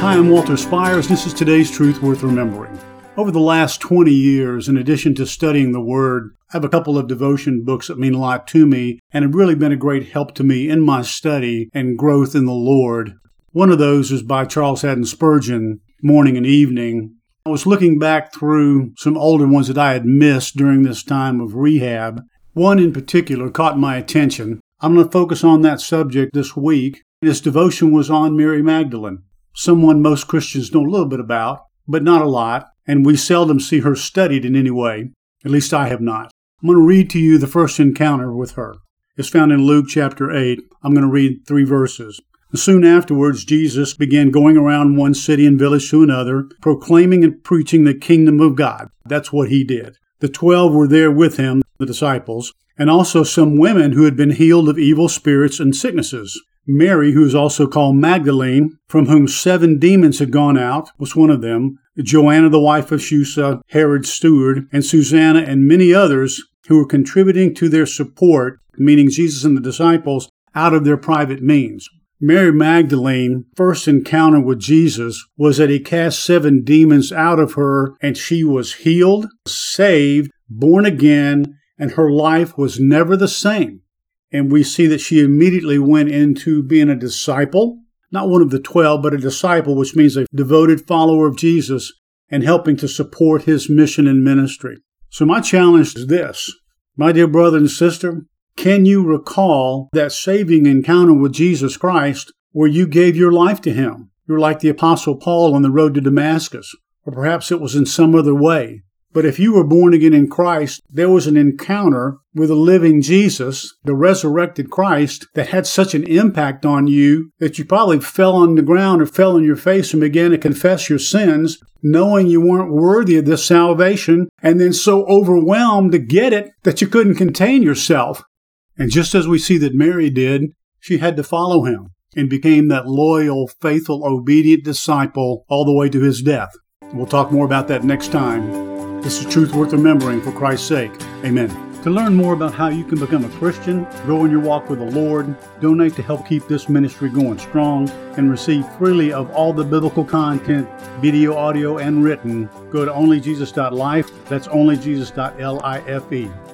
Hi, I'm Walter Spires. This is today's Truth Worth Remembering. Over the last 20 years, in addition to studying the Word, I have a couple of devotion books that mean a lot to me and have really been a great help to me in my study and growth in the Lord. One of those is by Charles Haddon Spurgeon, Morning and Evening. I was looking back through some older ones that I had missed during this time of rehab. One in particular caught my attention. I'm going to focus on that subject this week. This devotion was on Mary Magdalene someone most Christians know a little bit about, but not a lot, and we seldom see her studied in any way. At least I have not. I'm going to read to you the first encounter with her. It's found in Luke chapter 8. I'm going to read three verses. Soon afterwards, Jesus began going around one city and village to another, proclaiming and preaching the kingdom of God. That's what he did. The twelve were there with him, the disciples, and also some women who had been healed of evil spirits and sicknesses. Mary, who is also called Magdalene, from whom seven demons had gone out, was one of them. Joanna, the wife of Chuza, Herod's steward, and Susanna, and many others who were contributing to their support, meaning Jesus and the disciples, out of their private means. Mary Magdalene first encounter with Jesus was that he cast seven demons out of her and she was healed, saved, born again, and her life was never the same. And we see that she immediately went into being a disciple, not one of the 12, but a disciple, which means a devoted follower of Jesus and helping to support his mission and ministry. So my challenge is this. My dear brother and sister, can you recall that saving encounter with Jesus Christ where you gave your life to him? You're like the apostle Paul on the road to Damascus, or perhaps it was in some other way. But if you were born again in Christ, there was an encounter with a living Jesus, the resurrected Christ, that had such an impact on you that you probably fell on the ground or fell on your face and began to confess your sins, knowing you weren't worthy of this salvation, and then so overwhelmed to get it that you couldn't contain yourself. And just as we see that Mary did, she had to follow him and became that loyal, faithful, obedient disciple all the way to his death. We'll talk more about that next time. This is truth worth remembering for Christ's sake. Amen. To learn more about how you can become a Christian, grow in your walk with the Lord, donate to help keep this ministry going strong, and receive freely of all the biblical content, video, audio, and written, go to onlyjesus.life. That's onlyjesus.life.